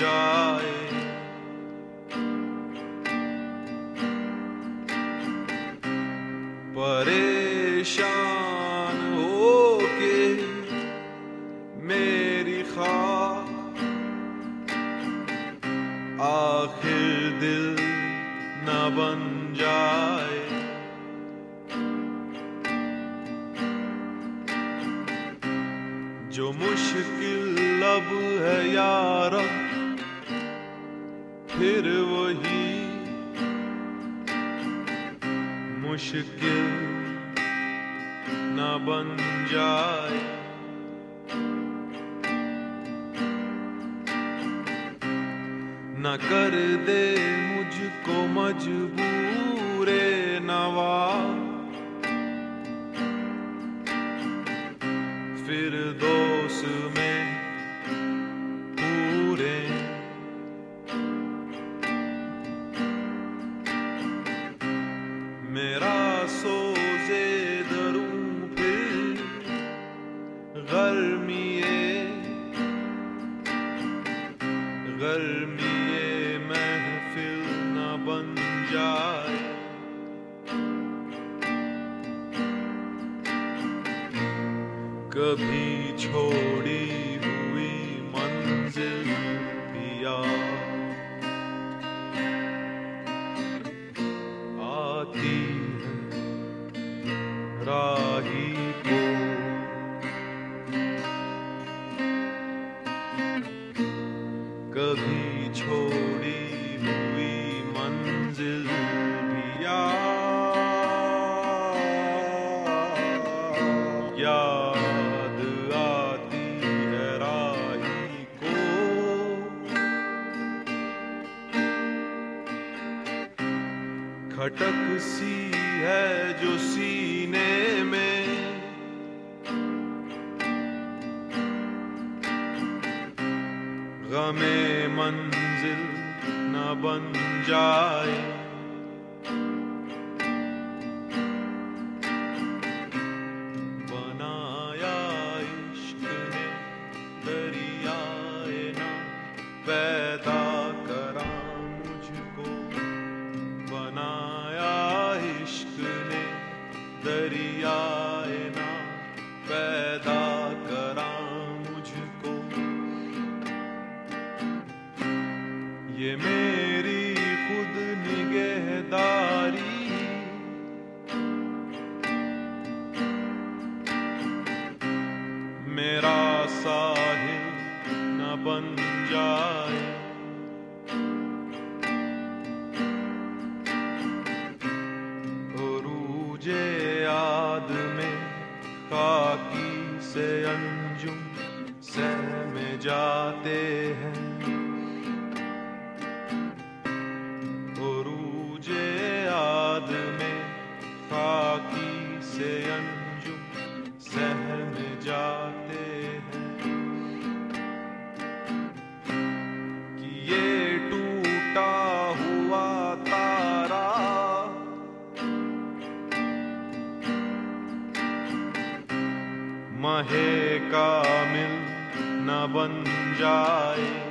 جائے۔ پریشان ہو کے میری خواہ آخر دل نہ بن جائے۔ جو مشکل لب ہے یار پھر وہی مشکل نہ بن جائے۔ نہ کر دے مجھ کو مجبور نوا۔ پھر دوست میرا سوزے دروں پھر گرمی گرمی محفل نہ بن جائے۔ کبھی چھوڑی کبھی چھوڑی ہوئی منزل پیا یاد آتی ہے راہی کو کھٹک سی ہے جو سینے میں غم منزل نہ بن جائے۔ بنایا عشق نے دریائے نہ پیدا کرا مجھ کو۔ بنایا عشق نے دریائے یہ میری خود نگہداری۔ میرا ساحل نہ بن جائے۔ عروج یاد میں خاکی سے انجم سہ میں جاتے ہیں۔ خاکی سے انجم سہ میں جاتے ہیں۔ کہ یہ ٹوٹا ہوا تارا مہ کامل نہ بن جائے۔